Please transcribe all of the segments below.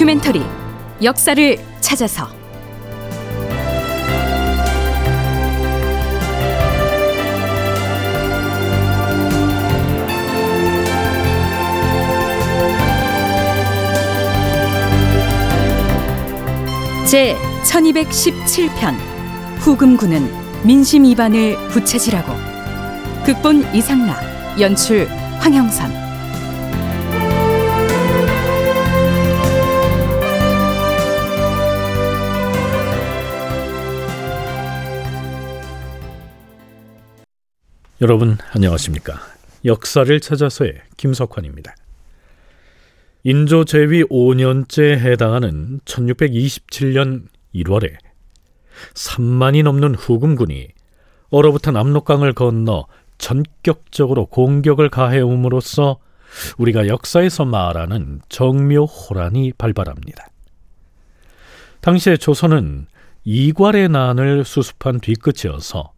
다큐멘터리 역사를 찾아서. 제 1217편 후금군은 민심 이반을 부채질하고 극본 이상락 연출 황형선 여러분 안녕하십니까? 역사를 찾아서의 김석환입니다. 인조 제위 5년째에 해당하는 1627년 1월에 3만이 넘는 후금군이 얼어붙은 압록강을 건너 전격적으로 공격을 가해옴으로써 우리가 역사에서 말하는 정묘호란이 발발합니다. 당시에 조선은 이괄의 난을 수습한 뒤끝이어서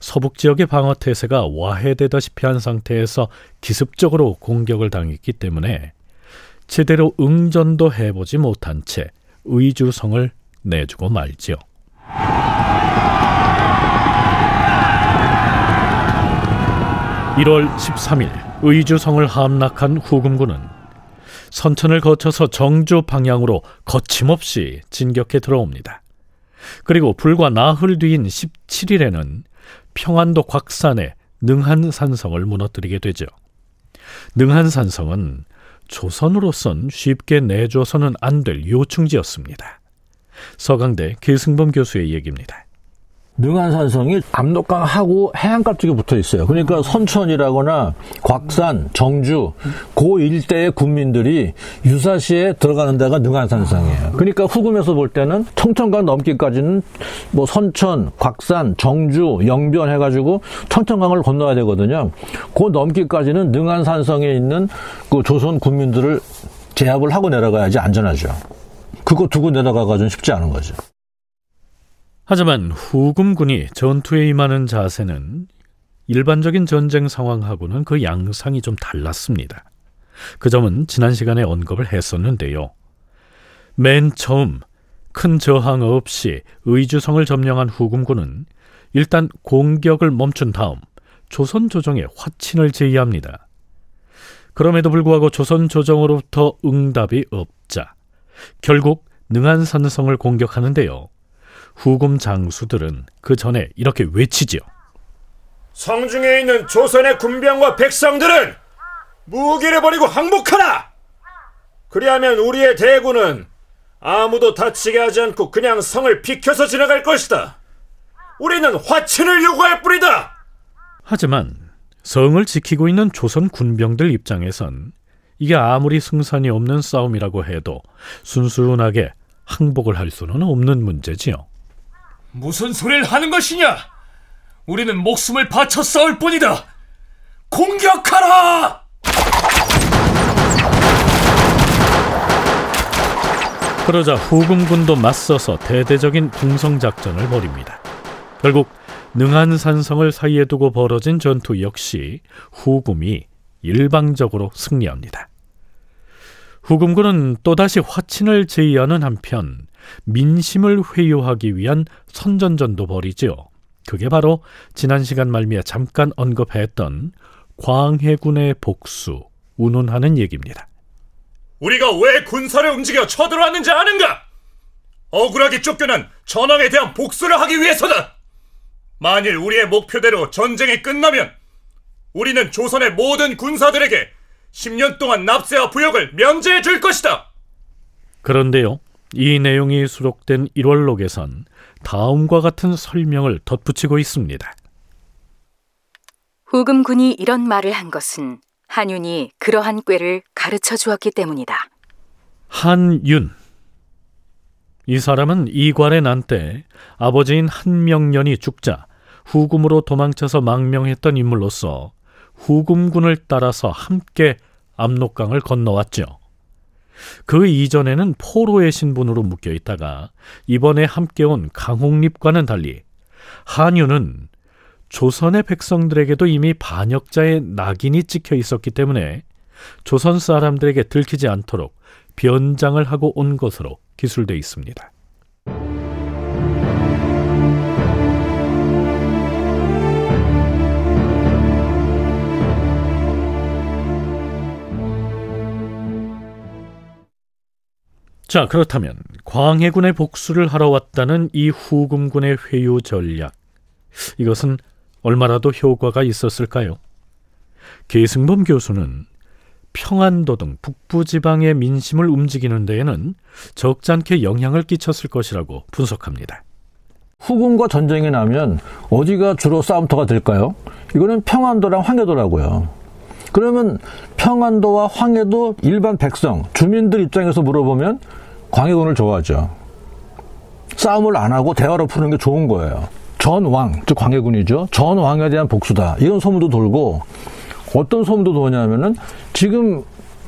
서북 지역의 방어 태세가 와해되다시피 한 상태에서 기습적으로 공격을 당했기 때문에 제대로 응전도 해보지 못한 채 의주성을 내주고 말지요. (1월 13일) 의주성을 함락한 후금군은 선천을 거쳐서 정주 방향으로 거침없이 진격해 들어옵니다. 그리고 불과 나흘 뒤인 17일에는 평안도 곽산의 능한산성을 무너뜨리게 되죠. 능한산성은 조선으로선 쉽게 내줘서는 안 될 요충지였습니다. 서강대 계승범 교수의 얘기입니다. 능한산성이 압록강하고 해안가 쪽에 붙어 있어요. 그러니까 선천이라거나 곽산, 정주, 그 일대의 군민들이 유사시에 들어가는 데가 능한산성이에요. 그러니까 후금에서 볼 때는 청천강 넘기까지는 뭐 선천, 곽산, 정주, 영변 해가지고 청천강을 건너야 되거든요. 그 넘기까지는 능한산성에 있는 그 조선 군민들을 제압을 하고 내려가야지 안전하죠. 그거 두고 내려가가지고는 쉽지 않은 거죠. 하지만 후금군이 전투에 임하는 자세는 일반적인 전쟁 상황하고는 그 양상이 좀 달랐습니다. 그 점은 지난 시간에 언급을 했었는데요. 맨 처음 큰 저항 없이 의주성을 점령한 후금군은 일단 공격을 멈춘 다음 조선 조정에 화친을 제의합니다. 그럼에도 불구하고 조선 조정으로부터 응답이 없자 결국 능한산성을 공격하는데요. 후금 장수들은 그 전에 이렇게 외치지요. 성중에 있는 조선의 군병과 백성들은 무기를 버리고 항복하라! 그리하면 우리의 대군은 아무도 다치게 하지 않고 그냥 성을 비켜서 지나갈 것이다. 우리는 화친을 요구할 뿐이다. 하지만 성을 지키고 있는 조선 군병들 입장에선 이게 아무리 승산이 없는 싸움이라고 해도 순순하게 항복을 할 수는 없는 문제지요. 무슨 소리를 하는 것이냐? 우리는 목숨을 바쳐 싸울 뿐이다. 공격하라! 그러자 후금군도 맞서서 대대적인 궁성 작전을 벌입니다. 결국 능한산성을 사이에 두고 벌어진 전투 역시 후금이 일방적으로 승리합니다. 후금군은 또다시 화친을 제의하는 한편 민심을 회유하기 위한 선전전도 벌이죠. 그게 바로 지난 시간 말미에 잠깐 언급했던 광해군의 복수, 운운하는 얘기입니다. 우리가 왜 군사를 움직여 쳐들어왔는지 아는가? 억울하게 쫓겨난 전왕에 대한 복수를 하기 위해서다. 만일 우리의 목표대로 전쟁이 끝나면 우리는 조선의 모든 군사들에게 10년 동안 납세와 부역을 면제해 줄 것이다. 그런데요. 이 내용이 수록된 1월록에선 다음과 같은 설명을 덧붙이고 있습니다. 후금군이 이런 말을 한 것은 한윤이 그러한 꾀를 가르쳐 주었기 때문이다. 한윤 이 사람은 이괄의 난 때 아버지인 한명년이 죽자 후금으로 도망쳐서 망명했던 인물로서 후금군을 따라서 함께 압록강을 건너왔죠. 그 이전에는 포로의 신분으로 묶여 있다가 이번에 함께 온 강홍립과는 달리 한유는 조선의 백성들에게도 이미 반역자의 낙인이 찍혀 있었기 때문에 조선 사람들에게 들키지 않도록 변장을 하고 온 것으로 기술돼 있습니다. 자, 그렇다면 광해군의 복수를 하러 왔다는 이 후금군의 회유 전략 이것은 얼마라도 효과가 있었을까요? 계승범 교수는 평안도 등 북부 지방의 민심을 움직이는 데에는 적잖게 영향을 끼쳤을 것이라고 분석합니다. 후금과 전쟁이 나면 어디가 주로 싸움터가 될까요? 이거는 평안도랑 황해도라고요. 그러면 평안도와 황해도 일반 백성, 주민들 입장에서 물어보면 광해군을 좋아하죠. 싸움을 안 하고 대화로 푸는 게 좋은 거예요. 전왕, 즉 광해군이죠. 전왕에 대한 복수다. 이런 소문도 돌고 어떤 소문도 도냐면은 지금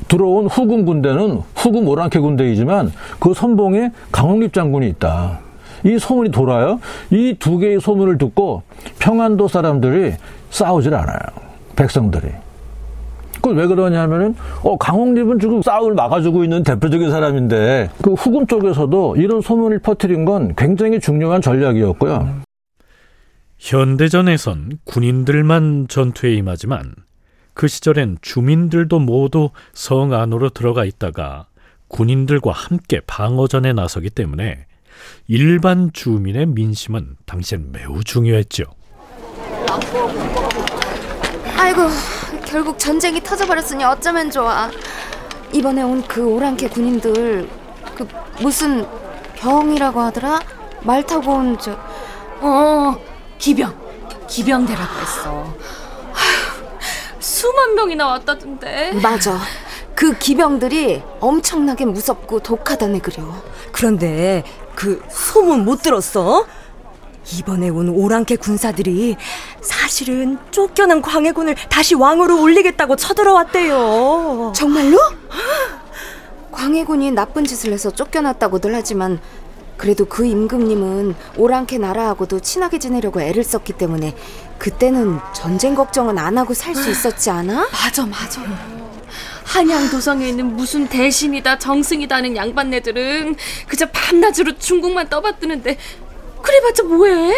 들어온 후금 군대는 후금 오랑캐 군대이지만 그 선봉에 강홍립 장군이 있다. 이 소문이 돌아요. 이 두 개의 소문을 듣고 평안도 사람들이 싸우질 않아요. 백성들이. 그왜 그러냐면은 어 강홍립은 지금 싸움을 막아주고 있는 대표적인 사람인데 그 후금 쪽에서도 이런 소문을 퍼뜨린 건 굉장히 중요한 전략이었고요. 현대전에선 군인들만 전투에 임하지만 그 시절엔 주민들도 모두 성 안으로 들어가 있다가 군인들과 함께 방어전에 나서기 때문에 일반 주민의 민심은 당시엔 매우 중요했죠. 아이고 결국 전쟁이 터져버렸으니 어쩌면 좋아 이번에 온 그 오랑캐 군인들 그 무슨 병이라고 하더라 말 타고 온 저 어, 기병. 기병대라고 했어. 수만 명이나 왔다던데. 맞아 그 기병들이 엄청나게 무섭고 독하다네 그려 그런데 그 소문 못 들었어? 이번에 온 오랑캐 군사들이 사실은 쫓겨난 광해군을 다시 왕으로 올리겠다고 쳐들어왔대요. 정말로? 광해군이 나쁜 짓을 해서 쫓겨났다고들 하지만 그래도 그 임금님은 오랑캐 나라하고도 친하게 지내려고 애를 썼기 때문에 그때는 전쟁 걱정은 안 하고 살 수 있었지 않아? 맞아, 맞아. 한양 도성에 있는 무슨 대신이다 정승이다는 양반네들은 그저 밤낮으로 중국만 떠받드는데 그래봤자 뭐해?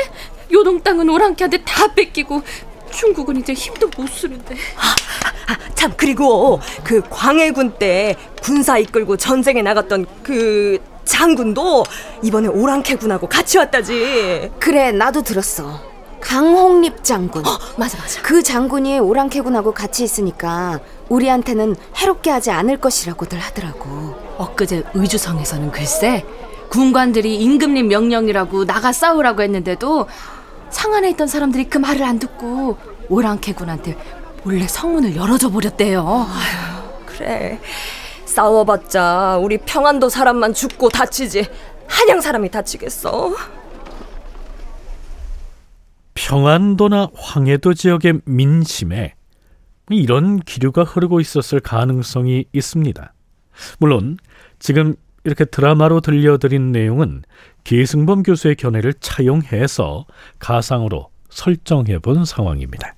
요동 땅은 오랑캐한테 다 뺏기고 중국은 이제 힘도 못 쓰는데 아, 참 그리고 그 광해군 때 군사 이끌고 전쟁에 나갔던 그 장군도 이번에 오랑캐군하고 같이 왔다지. 그래 나도 들었어 강홍립 장군 맞아 맞아. 그 장군이 오랑캐군하고 같이 있으니까 우리한테는 해롭게 하지 않을 것이라고들 하더라고 엊그제 의주성에서는 글쎄 군관들이 임금님 명령이라고 나가 싸우라고 했는데도 성 안에 있던 사람들이 그 말을 안 듣고 오랑캐군한테 몰래 성문을 열어줘 버렸대요. 그래. 싸워봤자 우리 평안도 사람만 죽고 다치지 한양 사람이 다치겠어. 평안도나 황해도 지역의 민심에 이런 기류가 흐르고 있었을 가능성이 있습니다. 물론 지금 이렇게 드라마로 들려드린 내용은 계승범 교수의 견해를 차용해서 가상으로 설정해 본 상황입니다.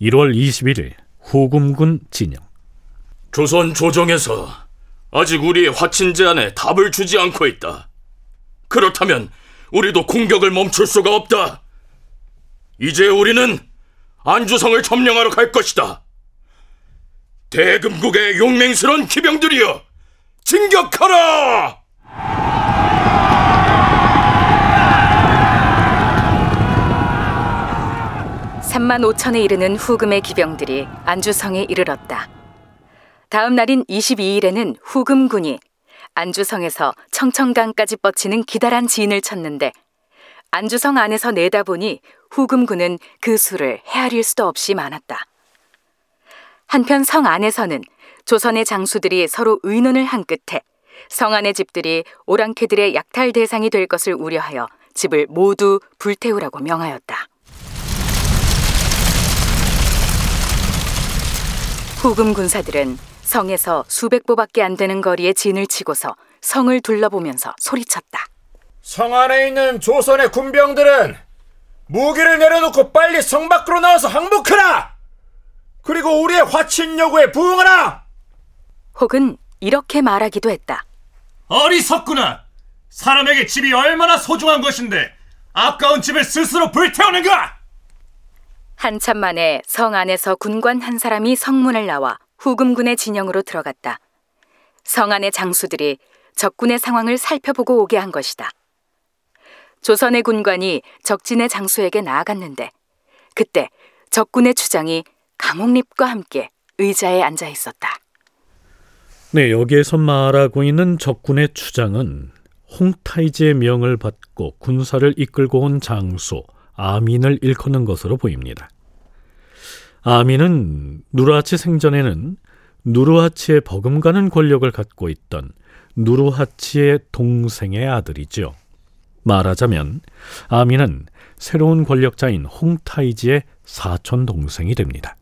(1월 21일) 후금군 진영 조선 조정에서 아직 우리의 화친 제안에 답을 주지 않고 있다. 그렇다면 우리도 공격을 멈출 수가 없다. 이제 우리는 안주성을 점령하러 갈 것이다. 대금국의 용맹스러운 기병들이여, 진격하라! 3만 5천에 이르는 후금의 기병들이 안주성에 이르렀다. 다음 날인 22일에는 후금군이 안주성에서 청천강까지 뻗치는 기다란 지인을 쳤는데 안주성 안에서 내다 보니 후금군은 그 수를 헤아릴 수도 없이 많았다. 한편 성 안에서는 조선의 장수들이 서로 의논을 한 끝에 성 안의 집들이 오랑캐들의 약탈 대상이 될 것을 우려하여 집을 모두 불태우라고 명하였다. 후금 군사들은 성에서 수백 보밖에 안 되는 거리에 진을 치고서 성을 둘러보면서 소리쳤다. 성 안에 있는 조선의 군병들은 무기를 내려놓고 빨리 성 밖으로 나와서 항복하라! 그리고 우리의 화친 요구에 부응하라! 혹은 이렇게 말하기도 했다. 어리석구나! 사람에게 집이 얼마나 소중한 것인데 아까운 집을 스스로 불태우는가! 한참 만에 성 안에서 군관 한 사람이 성문을 나와 후금군의 진영으로 들어갔다. 성 안의 장수들이 적군의 상황을 살펴보고 오게 한 것이다. 조선의 군관이 적진의 장수에게 나아갔는데 그때 적군의 추장이 강옥립과 함께 의자에 앉아 있었다. 네, 여기에서 말하고 있는 적군의 추장은 홍타이지의 명을 받고 군사를 이끌고 온 장수 아민을 일컫는 것으로 보입니다. 아민은 누르하치 생전에는 누르하치의 버금가는 권력을 갖고 있던 누르하치의 동생의 아들이죠. 말하자면 아민은 새로운 권력자인 홍타이지의 사촌 동생이 됩니다.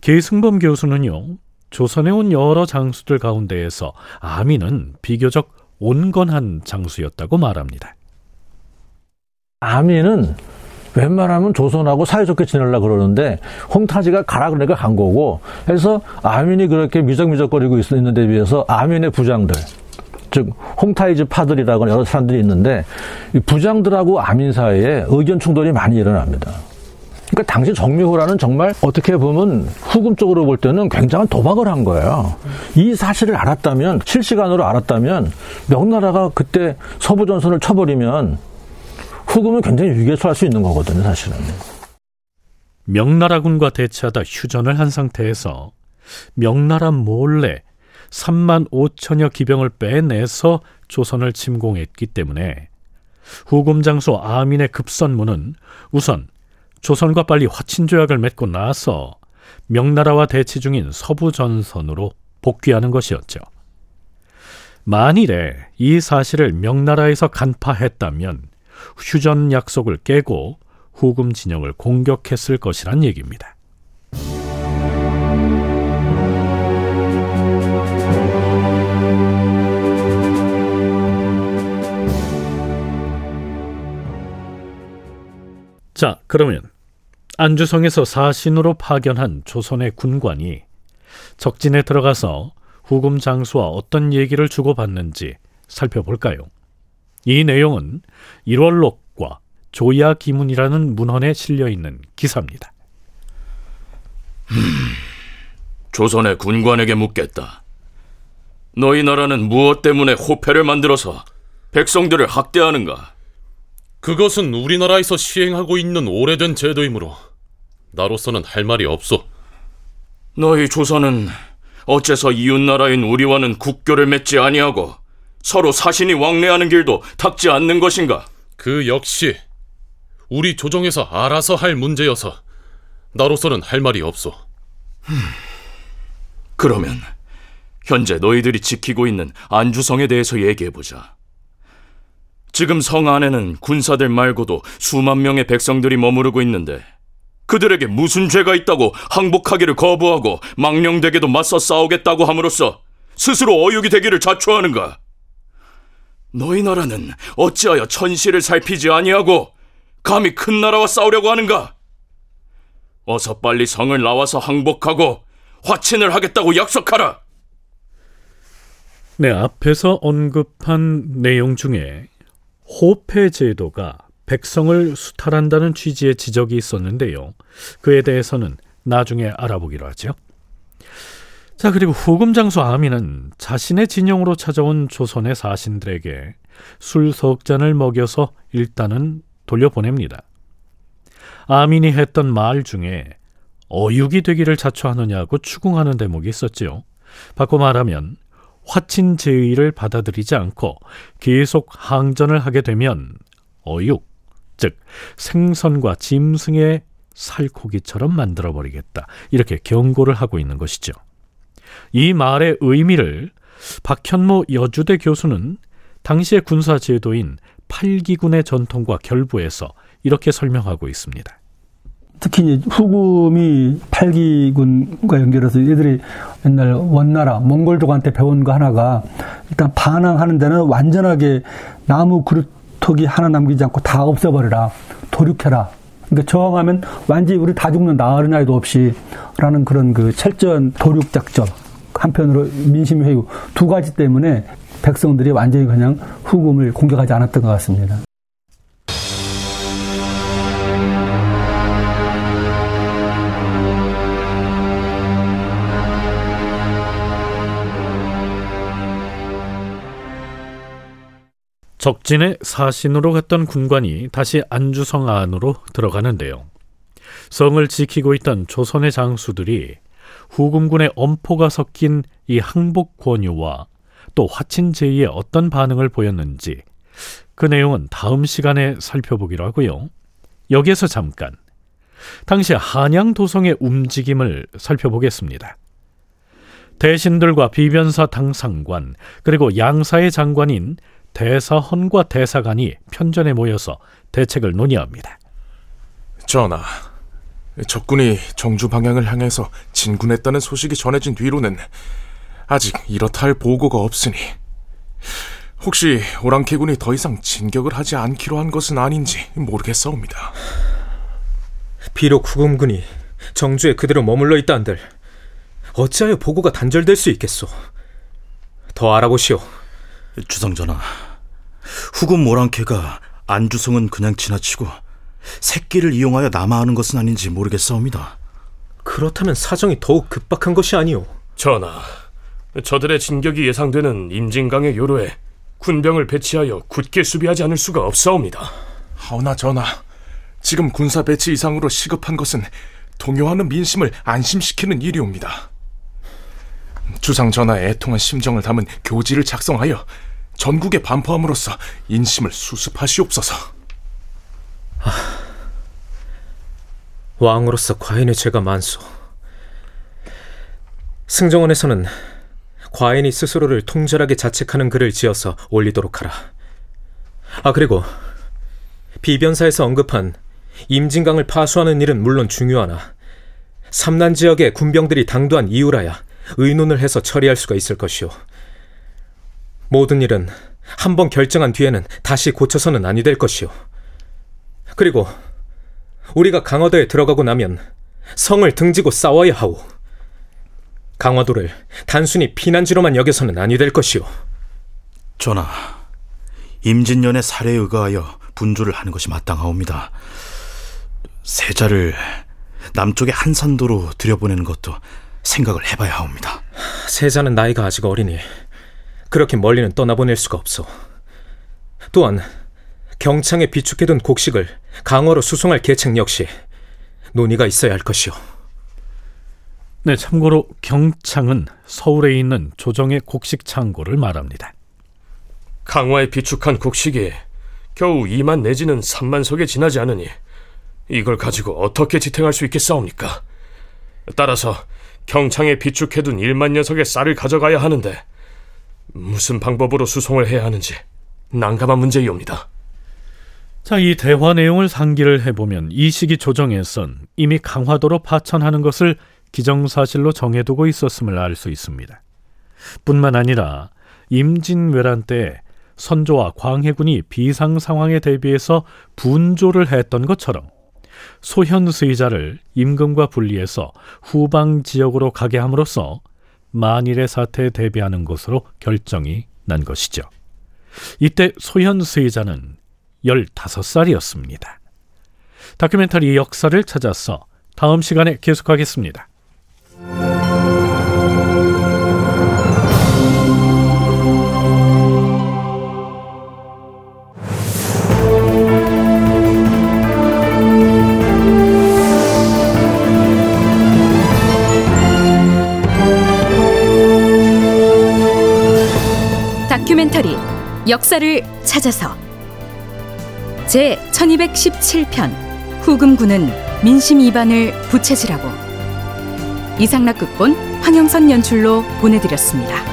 계승범 교수는요, 조선에 온 여러 장수들 가운데에서 아민은 비교적 온건한 장수였다고 말합니다. 아미는 웬만하면 조선하고 사이좋게 지내려고 그러는데 홍타지가 가라 그러니까 간 거고 그래서 아민이 그렇게 미적미적거리고 있는 데 비해서 아민의 부장들 즉 홍타이즈 파들이라고 여러 사람들이 있는데 부장들하고 아민 사이에 의견 충돌이 많이 일어납니다. 그러니까 당시 정미호라는 정말 어떻게 보면 후금 쪽으로 볼 때는 굉장한 도박을 한 거예요. 이 사실을 알았다면 실시간으로 알았다면 명나라가 그때 서부 전선을 쳐버리면 후금은 굉장히 처할 수 있는 거거든요, 사실은. 명나라군과 대치하다 휴전을 한 상태에서 명나라 몰래 3만 5천여 기병을 빼내서 조선을 침공했기 때문에 후금 장수 아민의 급선무는 우선 조선과 빨리 화친 조약을 맺고 나서 명나라와 대치 중인 서부 전선으로 복귀하는 것이었죠. 만일에 이 사실을 명나라에서 간파했다면 휴전 약속을 깨고 후금 진영을 공격했을 것이란 얘기입니다. 자, 그러면 안주성에서 사신으로 파견한 조선의 군관이 적진에 들어가서 후금 장수와 어떤 얘기를 주고받는지 살펴볼까요? 이 내용은 1월록과 조야 기문이라는 문헌에 실려 있는 기사입니다. 음, 조선의 군관에게 묻겠다. 너희 나라는 무엇 때문에 호패를 만들어서 백성들을 학대하는가? 그것은 우리나라에서 시행하고 있는 오래된 제도이므로 나로서는 할 말이 없소. 너희 조선은 어째서 이웃 나라인 우리와는 국교를 맺지 아니하고 서로 사신이 왕래하는 길도 닦지 않는 것인가? 그 역시 우리 조정에서 알아서 할 문제여서 나로서는 할 말이 없소. 그러면 현재 너희들이 지키고 있는 안주성에 대해서 얘기해 보자. 지금 성 안에는 군사들 말고도 수만 명의 백성들이 머무르고 있는데 그들에게 무슨 죄가 있다고 항복하기를 거부하고 망령되게도 맞서 싸우겠다고 함으로써 스스로 어육이 되기를 자초하는가? 너희 나라는 어찌하여 천시를 살피지 아니하고 감히 큰 나라와 싸우려고 하는가? 어서 빨리 성을 나와서 항복하고 화친을 하겠다고 약속하라. 네, 앞에서 언급한 내용 중에 호패 제도가 백성을 수탈한다는 취지의 지적이 있었는데요. 그에 대해서는 나중에 알아보기로 하죠. 자, 그리고 후금 장수 아미는 자신의 진영으로 찾아온 조선의 사신들에게 술 석 잔을 먹여서 일단은 돌려보냅니다. 아민이 했던 말 중에 어육이 되기를 자초하느냐고 추궁하는 대목이 있었지요. 바꿔 말하면 화친 제의를 받아들이지 않고 계속 항전을 하게 되면 어육, 즉 생선과 짐승의 살코기처럼 만들어 버리겠다. 이렇게 경고를 하고 있는 것이죠. 이 말의 의미를 박현모 여주대 교수는 당시의 군사 제도인 팔기군의 전통과 결부해서 이렇게 설명하고 있습니다. 특히 이제 후금이 팔기군과 연결해서 얘들이 옛날 원나라 몽골족한테 배운 거 하나가 일단 반항하는 데는 완전하게 나무 그루터기 하나 남기지 않고 다 없애버려라. 도륙해라. 그러니까 저항하면 완전히 우리 다 죽는다. 어린아이도 없이. 라는 그런 그 철저한 도륙 작전. 한편으로 민심 회유 두 가지 때문에 백성들이 완전히 그냥 후금을 공격하지 않았던 것 같습니다. 적진의 사신으로 갔던 군관이 다시 안주성 안으로 들어가는데요. 성을 지키고 있던 조선의 장수들이 후금군의 엄포가 섞인 이 항복 권유와 또 화친 제의에 어떤 반응을 보였는지 그 내용은 다음 시간에 살펴보기로 하고요. 여기에서 잠깐 당시 한양 도성의 움직임을 살펴보겠습니다. 대신들과 비변사 당상관 그리고 양사의 장관인 대사헌과 대사관이 편전에 모여서 대책을 논의합니다. 전하, 적군이 정주 방향을 향해서 진군했다는 소식이 전해진 뒤로는 아직 이렇다 할 보고가 없으니 혹시 오랑캐군이 더 이상 진격을 하지 않기로 한 것은 아닌지 모르겠사옵니다. 비록 후금군이 정주에 그대로 머물러 있다 한들 어찌하여 보고가 단절될 수 있겠소? 더 알아보시오. 주상전하, 후금 모랑캐가 안주성은 그냥 지나치고 새끼를 이용하여 남하하는 것은 아닌지 모르겠사옵니다. 그렇다면 사정이 더욱 급박한 것이 아니오. 전하, 저들의 진격이 예상되는 임진강의 요로에 군병을 배치하여 굳게 수비하지 않을 수가 없사옵니다. 하오나 전하, 지금 군사 배치 이상으로 시급한 것은 동요하는 민심을 안심시키는 일이옵니다. 주상 전하의 애통한 심정을 담은 교지를 작성하여 전국에 반포함으로써 인심을 수습하시옵소서. 아, 왕으로서 과인의 죄가 많소. 승정원에서는 과인이 스스로를 통절하게 자책하는 글을 지어서 올리도록 하라. 아 그리고 비변사에서 언급한 임진강을 파수하는 일은 물론 중요하나 삼난 지역의 군병들이 당도한 이유라야 의논을 해서 처리할 수가 있을 것이오. 모든 일은 한 번 결정한 뒤에는 다시 고쳐서는 아니 될 것이오. 그리고 우리가 강화도에 들어가고 나면 성을 등지고 싸워야 하오. 강화도를 단순히 피난지로만 여겨서는 아니 될 것이오. 전하, 임진년의 살해에 의거하여 분주를 하는 것이 마땅하옵니다. 세자를 남쪽의 한산도로 들여보내는 것도 생각을 해봐야 하옵니다. 세자는 나이가 아직 어리니 그렇게 멀리는 떠나보낼 수가 없어. 또한 경창에 비축해둔 곡식을 강화로 수송할 계책 역시 논의가 있어야 할 것이오. 네, 참고로 경창은 서울에 있는 조정의 곡식 창고를 말합니다. 강화에 비축한 곡식이 겨우 2만 내지는 3만 석에 지나지 않으니 이걸 가지고 어떻게 지탱할 수 있겠사옵니까? 따라서 경창에 비축해둔 1만 녀석의 쌀을 가져가야 하는데 무슨 방법으로 수송을 해야 하는지 난감한 문제이옵니다. 자, 이 대화 내용을 상기를 해보면 이 시기 조정에선 이미 강화도로 파천하는 것을 기정사실로 정해두고 있었음을 알 수 있습니다. 뿐만 아니라 임진왜란 때 선조와 광해군이 비상 상황에 대비해서 분조를 했던 것처럼 소현수의자를 임금과 분리해서 후방 지역으로 가게 함으로써 만일의 사태에 대비하는 것으로 결정이 난 것이죠. 이때 소현수의자는 15살이었습니다. 다큐멘터리 역사를 찾아서 다음 시간에 계속하겠습니다. 역사를 찾아서 제 1217편 후금군은 민심 이반을 부채질하고 이상락 극본 황영선 연출로 보내드렸습니다.